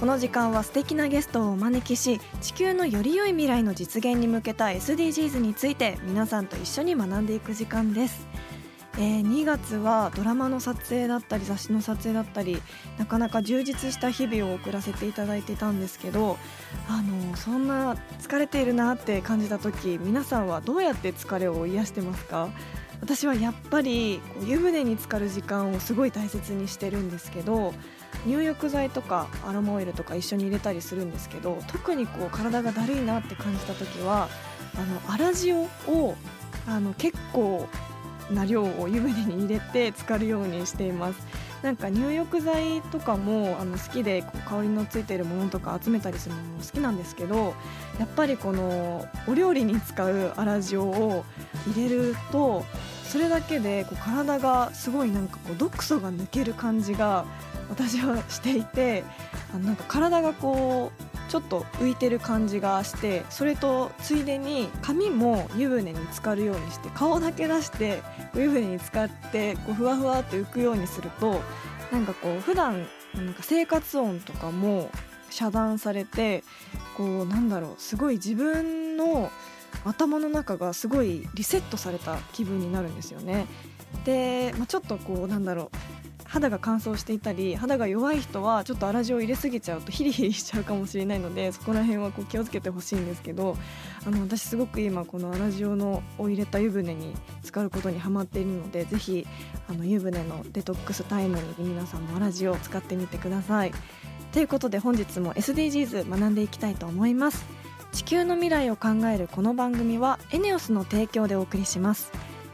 この時間は素敵なゲストをお招きし地球のより良い未来の実現に向けた SDGs について皆さんと一緒に学んでいく時間です。えー、2月はドラマの撮影だったり雑誌の撮影だったりなかなか充実した日々を送らせていただいていたんですけどあのそんな疲れているなって感じた時皆さんはどうやって疲れを癒してますか？私はやっぱり湯船に浸かる時間をすごい大切にしてるんですけど入浴剤とかアロマオイルとか一緒に入れたりするんですけど特にこう体がだるいなって感じた時はあのアラジオをあの結構な量を湯船に入れて浸かるようにしています。なんか入浴剤とかもあの好きでこう香りのついているものとか集めたりするのも好きなんですけどやっぱりこのお料理に使う粗塩を入れるとそれだけでこう体がすごいなんかこう毒素が抜ける感じが私はしていてあのなんか体がこうちょっと浮いてる感じがしてそれとついでに髪も湯船に浸かるようにして顔だけ出して湯船に浸かってこうふわふわって浮くようにするとなんかこう普段なんか生活音とかも遮断されてこうなんだろうすごい自分の頭の中がすごいリセットされた気分になるんですよね。で、まあ、ちょっとこうなんだろう肌が乾燥していたり肌が弱い人はちょっと粗塩を入れすぎちゃうとヒリヒリしちゃうかもしれないのでそこら辺はこう気をつけてほしいんですけどあの私すごく今この粗塩のを入れた湯船に浸かることにはまっているのでぜひあの湯船のデトックスタイムに皆さんも粗塩を使ってみてください。ということで本日も SDGs 学んでいきたいと思います。地球の未来を考えるこの番組はエネオスの提供でお送りします。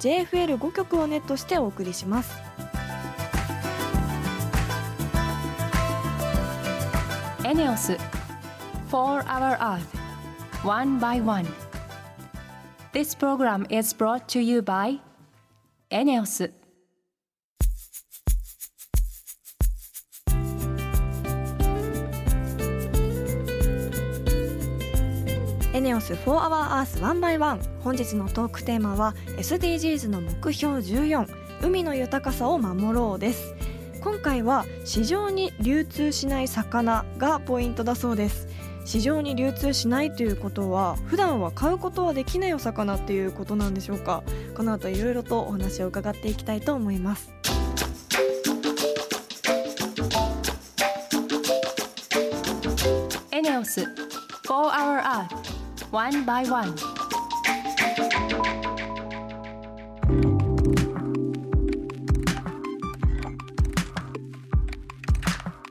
JFL5 曲をネットしてお送りしますエネオス4 Hour Earth One by One This program is brought to you by エネオスエネオス4 Hour Earth 1 by 1本日のトークテーマは SDGs の目標14海の豊かさを守ろうです。今回は市場に流通しない魚がポイントだそうです。市場に流通しないということは普段は買うことはできないお魚っていうことなんでしょうか？この後いろいろとお話を伺っていきたいと思います。エネオス4 Hour Earth One by One.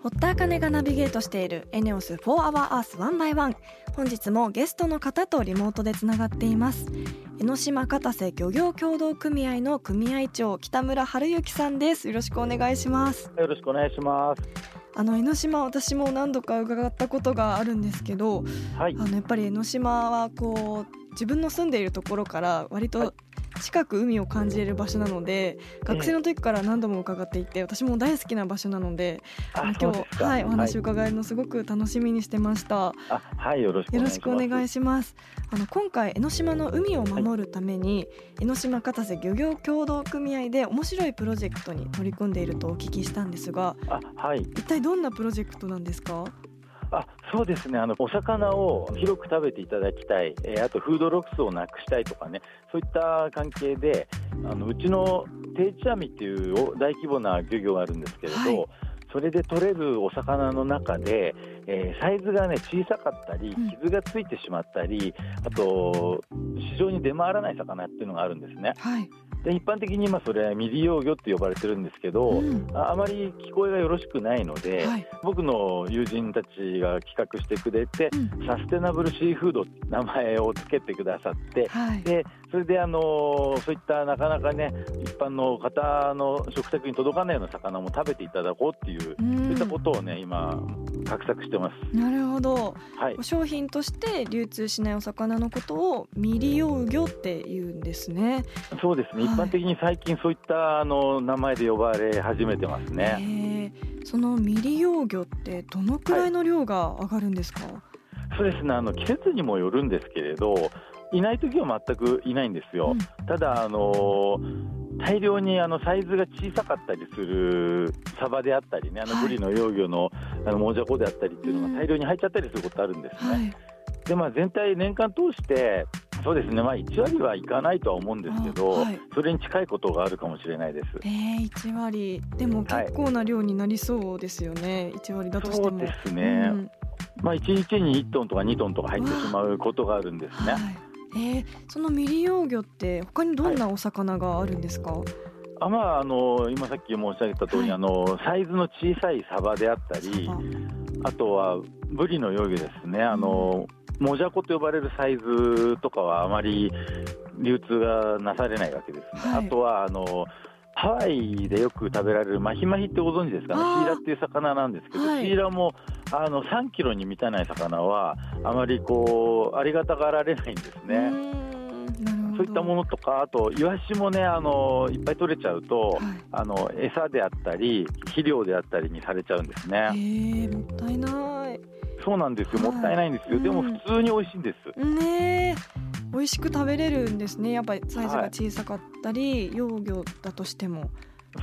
堀田茜がナビゲートしているエネオス4 Hour Earth 1 by 1本日もゲストの方とリモートでつながっています。江ノ島片瀬漁業協同組合の組合長北村春之さんです。よろしくお願いします。よろしくお願いします。あの江ノ島私も何度か伺ったことがあるんですけどはいあ。のやっぱり江ノ島はこう自分の住んでいるところから割と近く海を感じれる場所なので、学生の時から何度も伺っていて私も大好きな場所なのでう今日。はいお話を伺えるのすごく楽しみにしてました。あ、はい、よろしくお願いします。あの今回江ノ島の海を守るために、江ノ島片瀬漁業協同組合で面白いプロジェクトに取り組んでいるとお聞きしたんですが、あ、はい。一体どんなプロジェクトなんですか？あ、そうですね。あのお魚を広く食べていただきたい、えーあとフードロスをなくしたいとかね、そういった関係で、あのうちの定置網っていう大規模な漁業があるんですけれど、はい。それで取れるお魚の中で、えーサイズがね小さかったりうん。傷がついてしまったり、あと市場に出回らない魚っていうのがあるんですね。はい。で一般的に今それは未利用魚って呼ばれてるんですけど、うんああまり聞こえがよろしくないので、はい。僕の友人たちが企画してくれて、うんサステナブルシーフードって名前を付けてくださって、はい。でそれであのそういったなかなかね一般の方の食卓に届かないような魚も食べていただこうっていう、うんそういったことをね今画策してます。なるほど。はい、商品として流通しないお魚のことを未利用魚って言うんですね。そうですね、はい一般的に最近そういったあの名前で呼ばれ始めてますね。その未利用魚ってどのくらいの量が上がるんですか？そうですねあの季節にもよるんですけれどいない時は全くいないんですよ。ただ、あの大量にあのサイズが小さかったりするサバであったりね、あのはいブリの幼魚のあのモジャコであったりっていうのうんが大量に入っちゃったりすることあるんですね。はい。で、まあ、全体、年間通して、そうですね、まあ、1割はいかないとは思うんですけど、あはいそれに近いことがあるかもしれないです。えー、1割でも結構な量になりそうですよね、1割だと。そうですね、うんまあ、1日に1トンとか2トンとか入ってしまうことがあるんですね。はいえー、その未利用魚って他にどんなお魚があるんですか、あまあ、あの今さっき申し上げた通り、はい。あのサイズの小さいサバであったりあとはブリの幼魚ですね、あのモジャコと呼ばれるサイズとかはあまり流通がなされないわけですね。はい。あとはあのハワイでよく食べられるマヒマヒってご存知ですか？ね、シーラっていう魚なんですけど、はい。シーラもあの3キロに満たない魚は、あまりこうありがたがられないんですね。そういったものとか、あとイワシもねあのいっぱい取れちゃうと、はい。あの餌であったり、肥料であったりにされちゃうんですえね。ー、もったいない。そうなんですよ、はい。もったいないんですよ、でもうん普通に美味しいんです。ねえ美味しく食べれるんですね。やっぱりサイズが小さかったり、幼魚だとしても。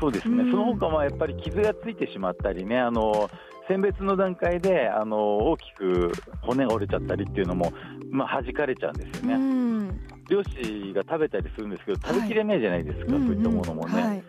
そうですね、うん。その他もやっぱり傷がついてしまったりね、あの選別の段階であの大きく骨が折れちゃったりっていうのも、まあ、弾かれちゃうんですよね、うん。漁師が食べたりするんですけど、食べきれないじゃないですか、そういったものもね。うんうんはい。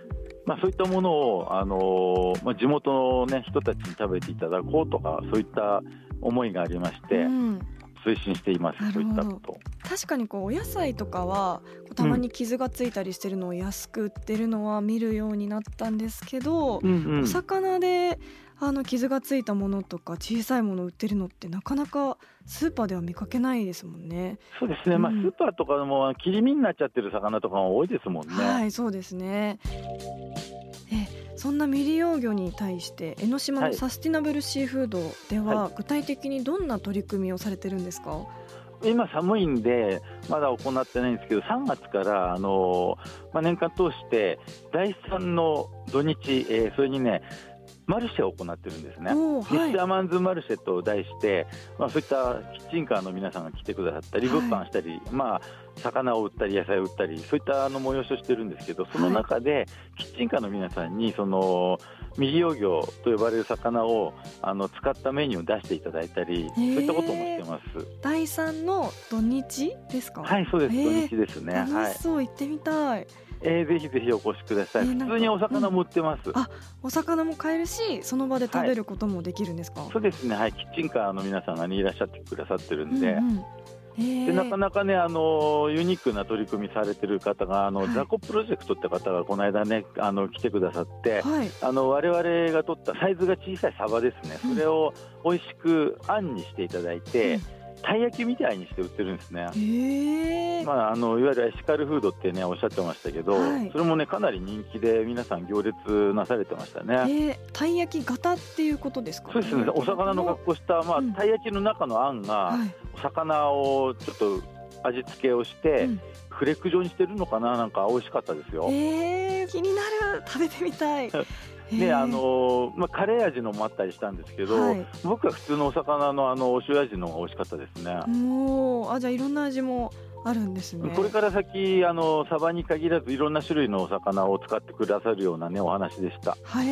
まあ、そういったものを、あのまあ、地元の、ね、人たちに食べていただこうとか、そういった思いがありまして、うん。推進しています、そういったこと。確かにこうお野菜とかはたまに傷がついたりしてるのを安く売ってるのは見るようになったんですけど、うんうん。お魚であの傷がついたものとか小さいもの売ってるのってなかなかスーパーでは見かけないですもんね。そうですね、まあ、うん。スーパーとかでも切り身になっちゃってる魚とかも多いですもんね。はいそうですね。えそんな未利用魚に対して江ノ島のサスティナブルシーフードでは、は具体的にどんな取り組みをされてるんですか？今、寒いんで、まだ行ってないんですけど、3月から、あのまあ、年間通して、第3の土日、えーそれにね、マルシェを行ってるんですね。はい。ミスターマンズマルシェと題して、まあ、そういったキッチンカーの皆さんが来てくださったり、はい。物販したり、まあ、魚を売ったり、野菜を売ったり、そういったあの催しをしてるんですけど、その中で、キッチンカーの皆さんに、その未利用魚と呼ばれる魚をあの使ったメニューを出していただいたり、そういったこともしてます。第3の土日ですか？はい、そうです、土日ですね。はい。楽し。そう。行ってみたいえーぜひぜひお越しください。えー普通にお魚も売ってます。あお魚も買えるしその場で食べることもできるんですか、そうですね、はい、キッチンカーの皆さんが、ね、いらっしゃってくださってるんで、うんうん。でなかなかね、あのユニークな取り組みされてる方が、あのはい。ザコプロジェクトって方がこの間ね、あの来てくださって、はい。あの我々が取ったサイズが小さいサバですね、うんそれを美味しくあんにしていただいて、うんたい焼きみたいにして売ってるんですね。へえ、まあ、あのいわゆるエシカルフードってねおっしゃってましたけど、はい。それもねかなり人気で皆さん行列なされてましたね。えー、たい焼き型っていうことですか、そうですね、お魚の格好した、まあうん。たい焼きの中のあんが、はい。お魚をちょっと味付けをして、うん。フレーク状にしてるのかな、なんか美味しかったですよ。えー、気になる。食べてみたい で、えー。あのまあ、カレー味のもあったりしたんですけど、はい。僕は普通のお魚のあのお塩味の方が美味しかったですね。もうあじゃあいろんな味もあるんですね。これから先あの、サバに限らず、いろんな種類のお魚を使ってくださるような、ね、お話でした。はい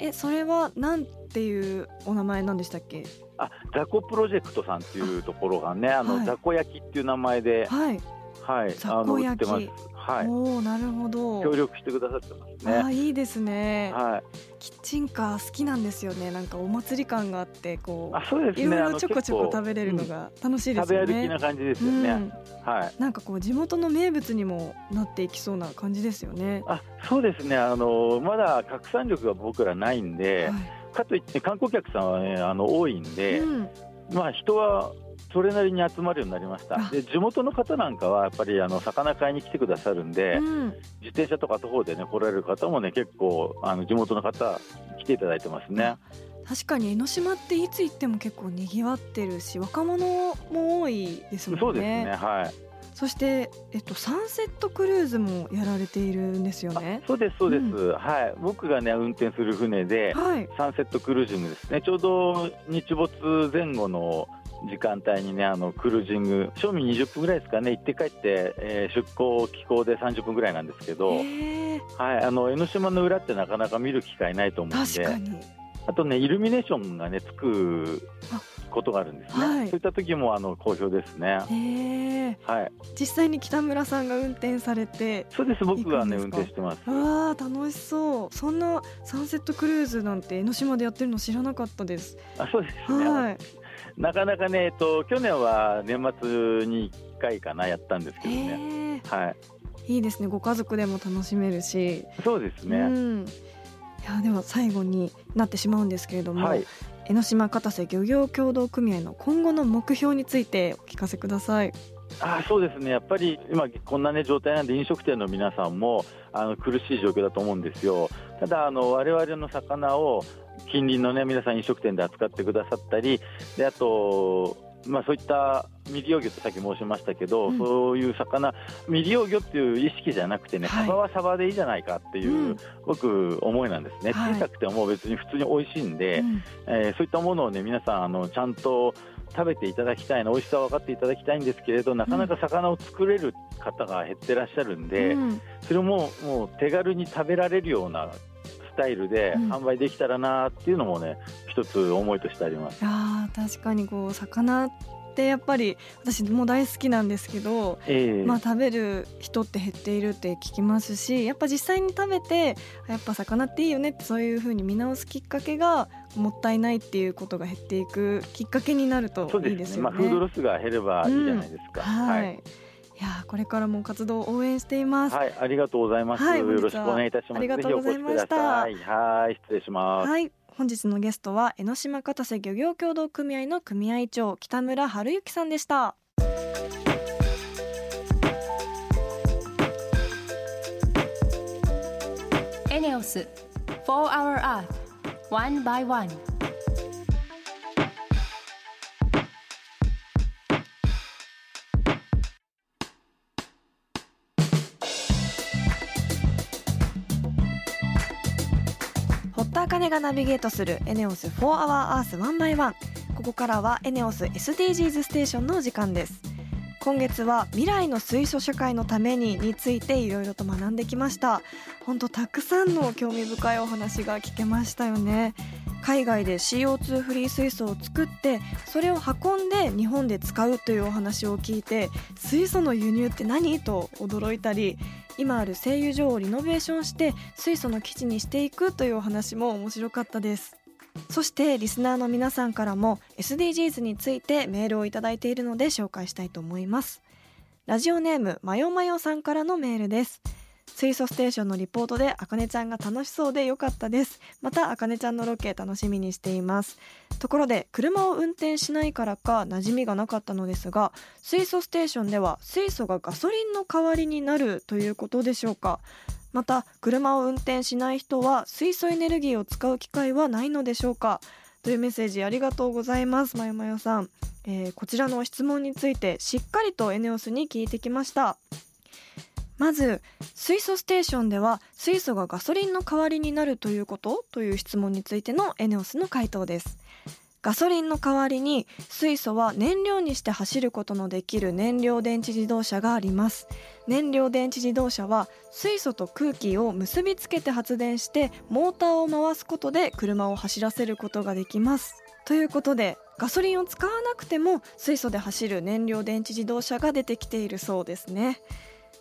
えそれはなんていうお名前なんでしたっけ？あザコプロジェクトさんっていうところがね、あのはい。ザコ焼きっていう名前で、はいはい、ザあのコ焼き売ってます。はい、おおなるほど協力してくださってますね。あーいいですね、はい、キッチンカー好きなんですよねなんかお祭り感があってこあそうですういね。あのろいろちょこちょこ食べれるのが楽しいで食べすよね、歩きな感じですよね。うんはい。なんかこう地元の名物にもなっていきそうな感じですよね。あそうですねあのまだ拡散力が僕らないんで、はかといって観光客さんは、ね、あの多いんいで、うん、まあ、人はそれなりに集まるようになりました。あ。で地元の方なんかはやっぱりあの魚買いに来てくださるんで、うん、自転車とか徒歩でね来られる方もね結構あの地元の方来ていただいてますね。確かに江ノ島っていつ行っても結構賑わってるし若者も多いですもんね。そうですねはい。そして、えっと、サンセットクルーズもやられているんですよね。そうですそうです、うはい。僕がね運転する船ではい、サンセットクルージングですね。ちょうど日没前後の時間帯にねあのクルージング。正味20分ぐらいですかね。行って帰って、えー出港帰港で30分ぐらいなんですけど、はい、あの江ノ島の裏ってなかなか見る機会ないと思うんで。確かに。あとねイルミネーションがねつくあことがあるんですね、はい。そういった時もあの好評ですね。はい。実際に北村さんが運転されてそうです。僕がね運転してます。わあ楽しそう。そんなサンセットクルーズなんて江ノ島でやってるの知らなかったです。あそうですね、はいなかなかね、えっと、去年は年末に1回かなやったんですけどね。はい。いいですね。ご家族でも楽しめるし、そうですね、うん。いやでは最後になってしまうんですけれども、はい。江ノ島片瀬漁業協同組合の今後の目標についてお聞かせください。あそうですね、やっぱり今、こんな、ね、状態なんで、飲食店の皆さんもあの苦しい状況だと思うんですよ、ただ、われわれの魚を近隣の、ね、皆さん、飲食店で扱ってくださったり、であと、まあ、そういった未利用魚とさっき申しましたけど、うん。そういう魚、未利用魚っていう意識じゃなくてね、はい。サバはサバでいいじゃないかっていう、うん。僕、思いなんですね、はい。小さくても別に普通に美味しいんで、うん。えーそういったものをね皆さんあのちゃんと食べていただきたいの美味しさを分かっていただきたいんですけれどなかなか魚を作れる方が減ってらっしゃるんで、うん。それももう手軽に食べられるようなスタイルでうん販売できたらなっていうのもね一つ思いとしてあります。いやー確かにこう魚ってやっぱり私も大好きなんですけど、ええまあ、食べる人って減っているって聞きますしやっぱ実際に食べてやっぱ魚っていいよねってそういう風に見直すきっかけがもったいないっていうことが減っていくきっかけになるとそうですねいいですよね。まあ、フードロスが減ればいいじゃないですか。はい、はいい、やーこれからも活動を応援しています。はい、ありがとうございます。はいよろしくお願いいたします。ありがとうございました。はい、失礼します。はい本日のゲストは江ノ島片瀬漁業協同組合の組合長北村春之さんでしたエネオス4 Hour Earth One by One 茜がナビゲートするエネオス4 Hour Earth One by One ここからはエネオス SDGs ステーションの時間です。今月は未来の水素社会のためにについていろいろと学んできました。本当たくさんの興味深いお話が聞けましたよね。海外で CO2 フリー水素を作ってそれを運んで日本で使うというお話を聞いて水素の輸入って何？と驚いたり今ある製油所をリノベーションして水素の基地にしていくというお話も面白かったです。そしてリスナーの皆さんからも SDGs についてメールをいただいているので紹介したいと思います。ラジオネームまよまよさんからのメールです。水素ステーションのリポートであかねちゃんが楽しそうでよかったです。またあかねちゃんのロケ楽しみにしています。ところで車を運転しないからか馴染みがなかったのですが水素ステーションでは水素がガソリンの代わりになるということでしょうか。また車を運転しない人は水素エネルギーを使う機会はないのでしょうか。というメッセージありがとうございますまよまよさん、えーこちらの質問についてしっかりとエネオスに聞いてきました。まず水素ステーションでは水素がガソリンの代わりになるということという質問についてのエネオスの回答です。ガソリンの代わりに水素は燃料にして走ることのできる燃料電池自動車があります。燃料電池自動車は水素と空気を結びつけて発電してモーターを回すことで車を走らせることができます。ということでガソリンを使わなくても水素で走る燃料電池自動車が出てきているそうですね。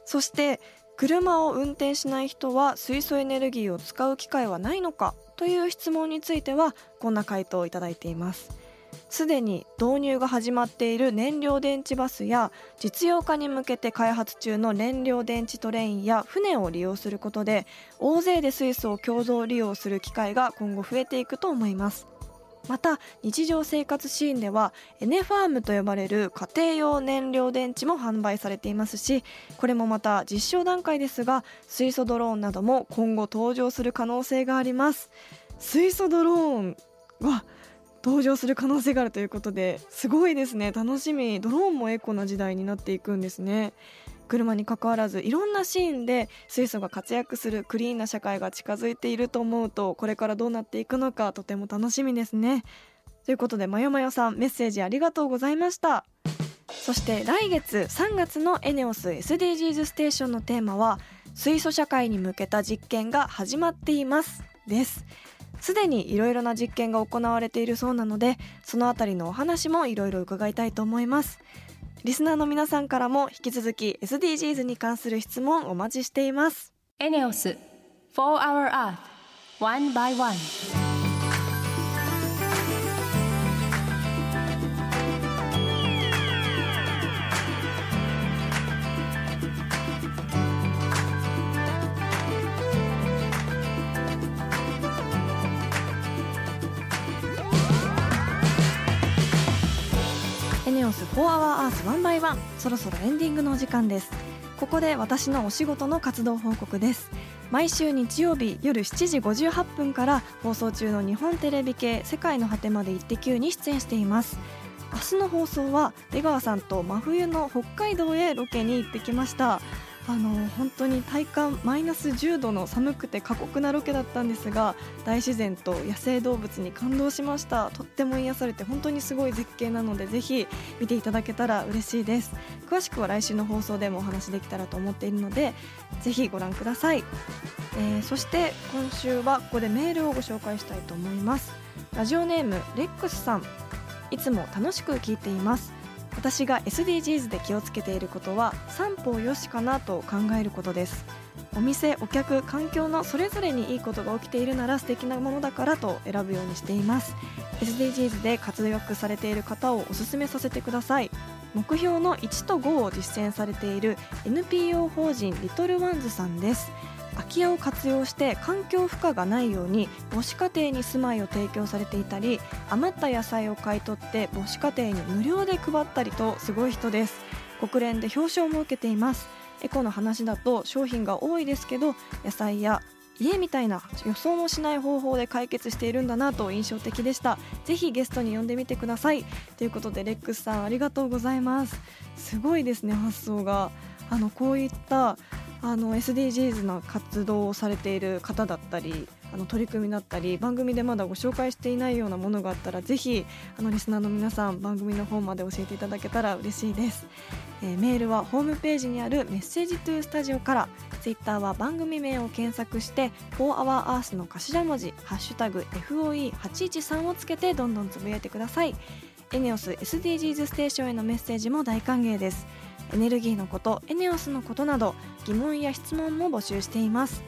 そして車を運転しない人は水素エネルギーを使う機会はないのかという質問についてはこんな回答をいただいています。すでに導入が始まっている燃料電池バスや実用化に向けて開発中の燃料電池トレインや船を利用することで大勢で水素を共同利用する機会が今後増えていくと思います。また日常生活シーンではエネファームと呼ばれる家庭用燃料電池も販売されていますしこれもまた実証段階ですが水素ドローンなども今後登場する可能性があります。水素ドローンは登場する可能性があるということですごいですね。楽しみ。ドローンもエコな時代になっていくんですね。車に関わらずいろんなシーンで水素が活躍するクリーンな社会が近づいていると思うとこれからどうなっていくのかとても楽しみですね。ということでまよまよさんメッセージありがとうございましたそして来月3月のエネオス SDGs ステーションのテーマは水素社会に向けた実験が始まっていますです。すでにいろいろな実験が行われているそうなのでそのあたりのお話もいろいろ伺いたいと思います。リスナーの皆さんからも引き続き SDGs に関する質問お待ちしています。エネオス4 Hour Earth One by One. ENEOS for Our Earth ONE BY ONE そろそろエンディングのお時間です。ここで私のお仕事の活動報告です。毎週日曜日夜7時58分から放送中の日本テレビ系「世界の果てまでイッテ Q!」に出演しています。明日の放送は出川さんと真冬の北海道へロケに行ってきました。あの本当に体感マイナス10度の寒くて過酷なロケだったんですが大自然と野生動物に感動しました。とっても癒されて本当にすごい絶景なのでぜひ見ていただけたら嬉しいです。詳しくは来週の放送でもお話できたらと思っているのでぜひご覧ください、えーそして今週はここでメールをご紹介したいと思います。ラジオネームレックスさん。いつも楽しく聞いています。私が SDGs で気をつけていることは三方よしかなと考えることです。お店お客環境のそれぞれにいいことが起きているなら素敵なものだからと選ぶようにしています。SDGs で活躍されている方をお勧めさせてください。目標の1と5を実践されている NPO 法人リトルワンズさんです。空き家を活用して環境負荷がないように母子家庭に住まいを提供されていたり余った野菜を買い取って母子家庭に無料で配ったりとすごい人です。国連で表彰も受けています。エコの話だと商品が多いですけど野菜や家みたいな予想もしない方法で解決しているんだなと印象的でした。ぜひゲストに呼んでみてください。ということでレックスさんありがとうございます。すごいですね発想が。あのこういったあの SDGs な活動をされている方だったりあの取り組みだったり番組でまだご紹介していないようなものがあったらぜひあのリスナーの皆さん番組の方まで教えていただけたら嬉しいです、えーメールはホームページにあるメッセージトゥースタジオからツイッターは番組名を検索して「4HourEarth」の頭文字「ハッシュタグ #FOE813」をつけてどんどんつぶやいてください。エネオス SDGs ステーションへのメッセージも大歓迎です。エネルギーのことエネオスのことなど疑問や質問も募集しています。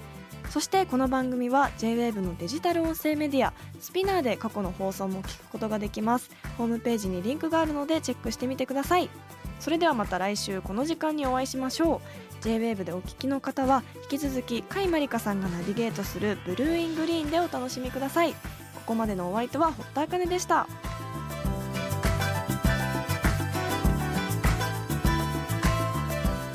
そしてこの番組は JWAVE のデジタル音声メディアスピナーで過去の放送も聞くことができます。ホームページにリンクがあるのでチェックしてみてください。それではまた来週この時間にお会いしましょう。JWAVE でお聞きの方は引き続き甲斐まりかさんがナビゲートするブルーイングリーンでお楽しみください。ここまでのお相手は堀田茜でした。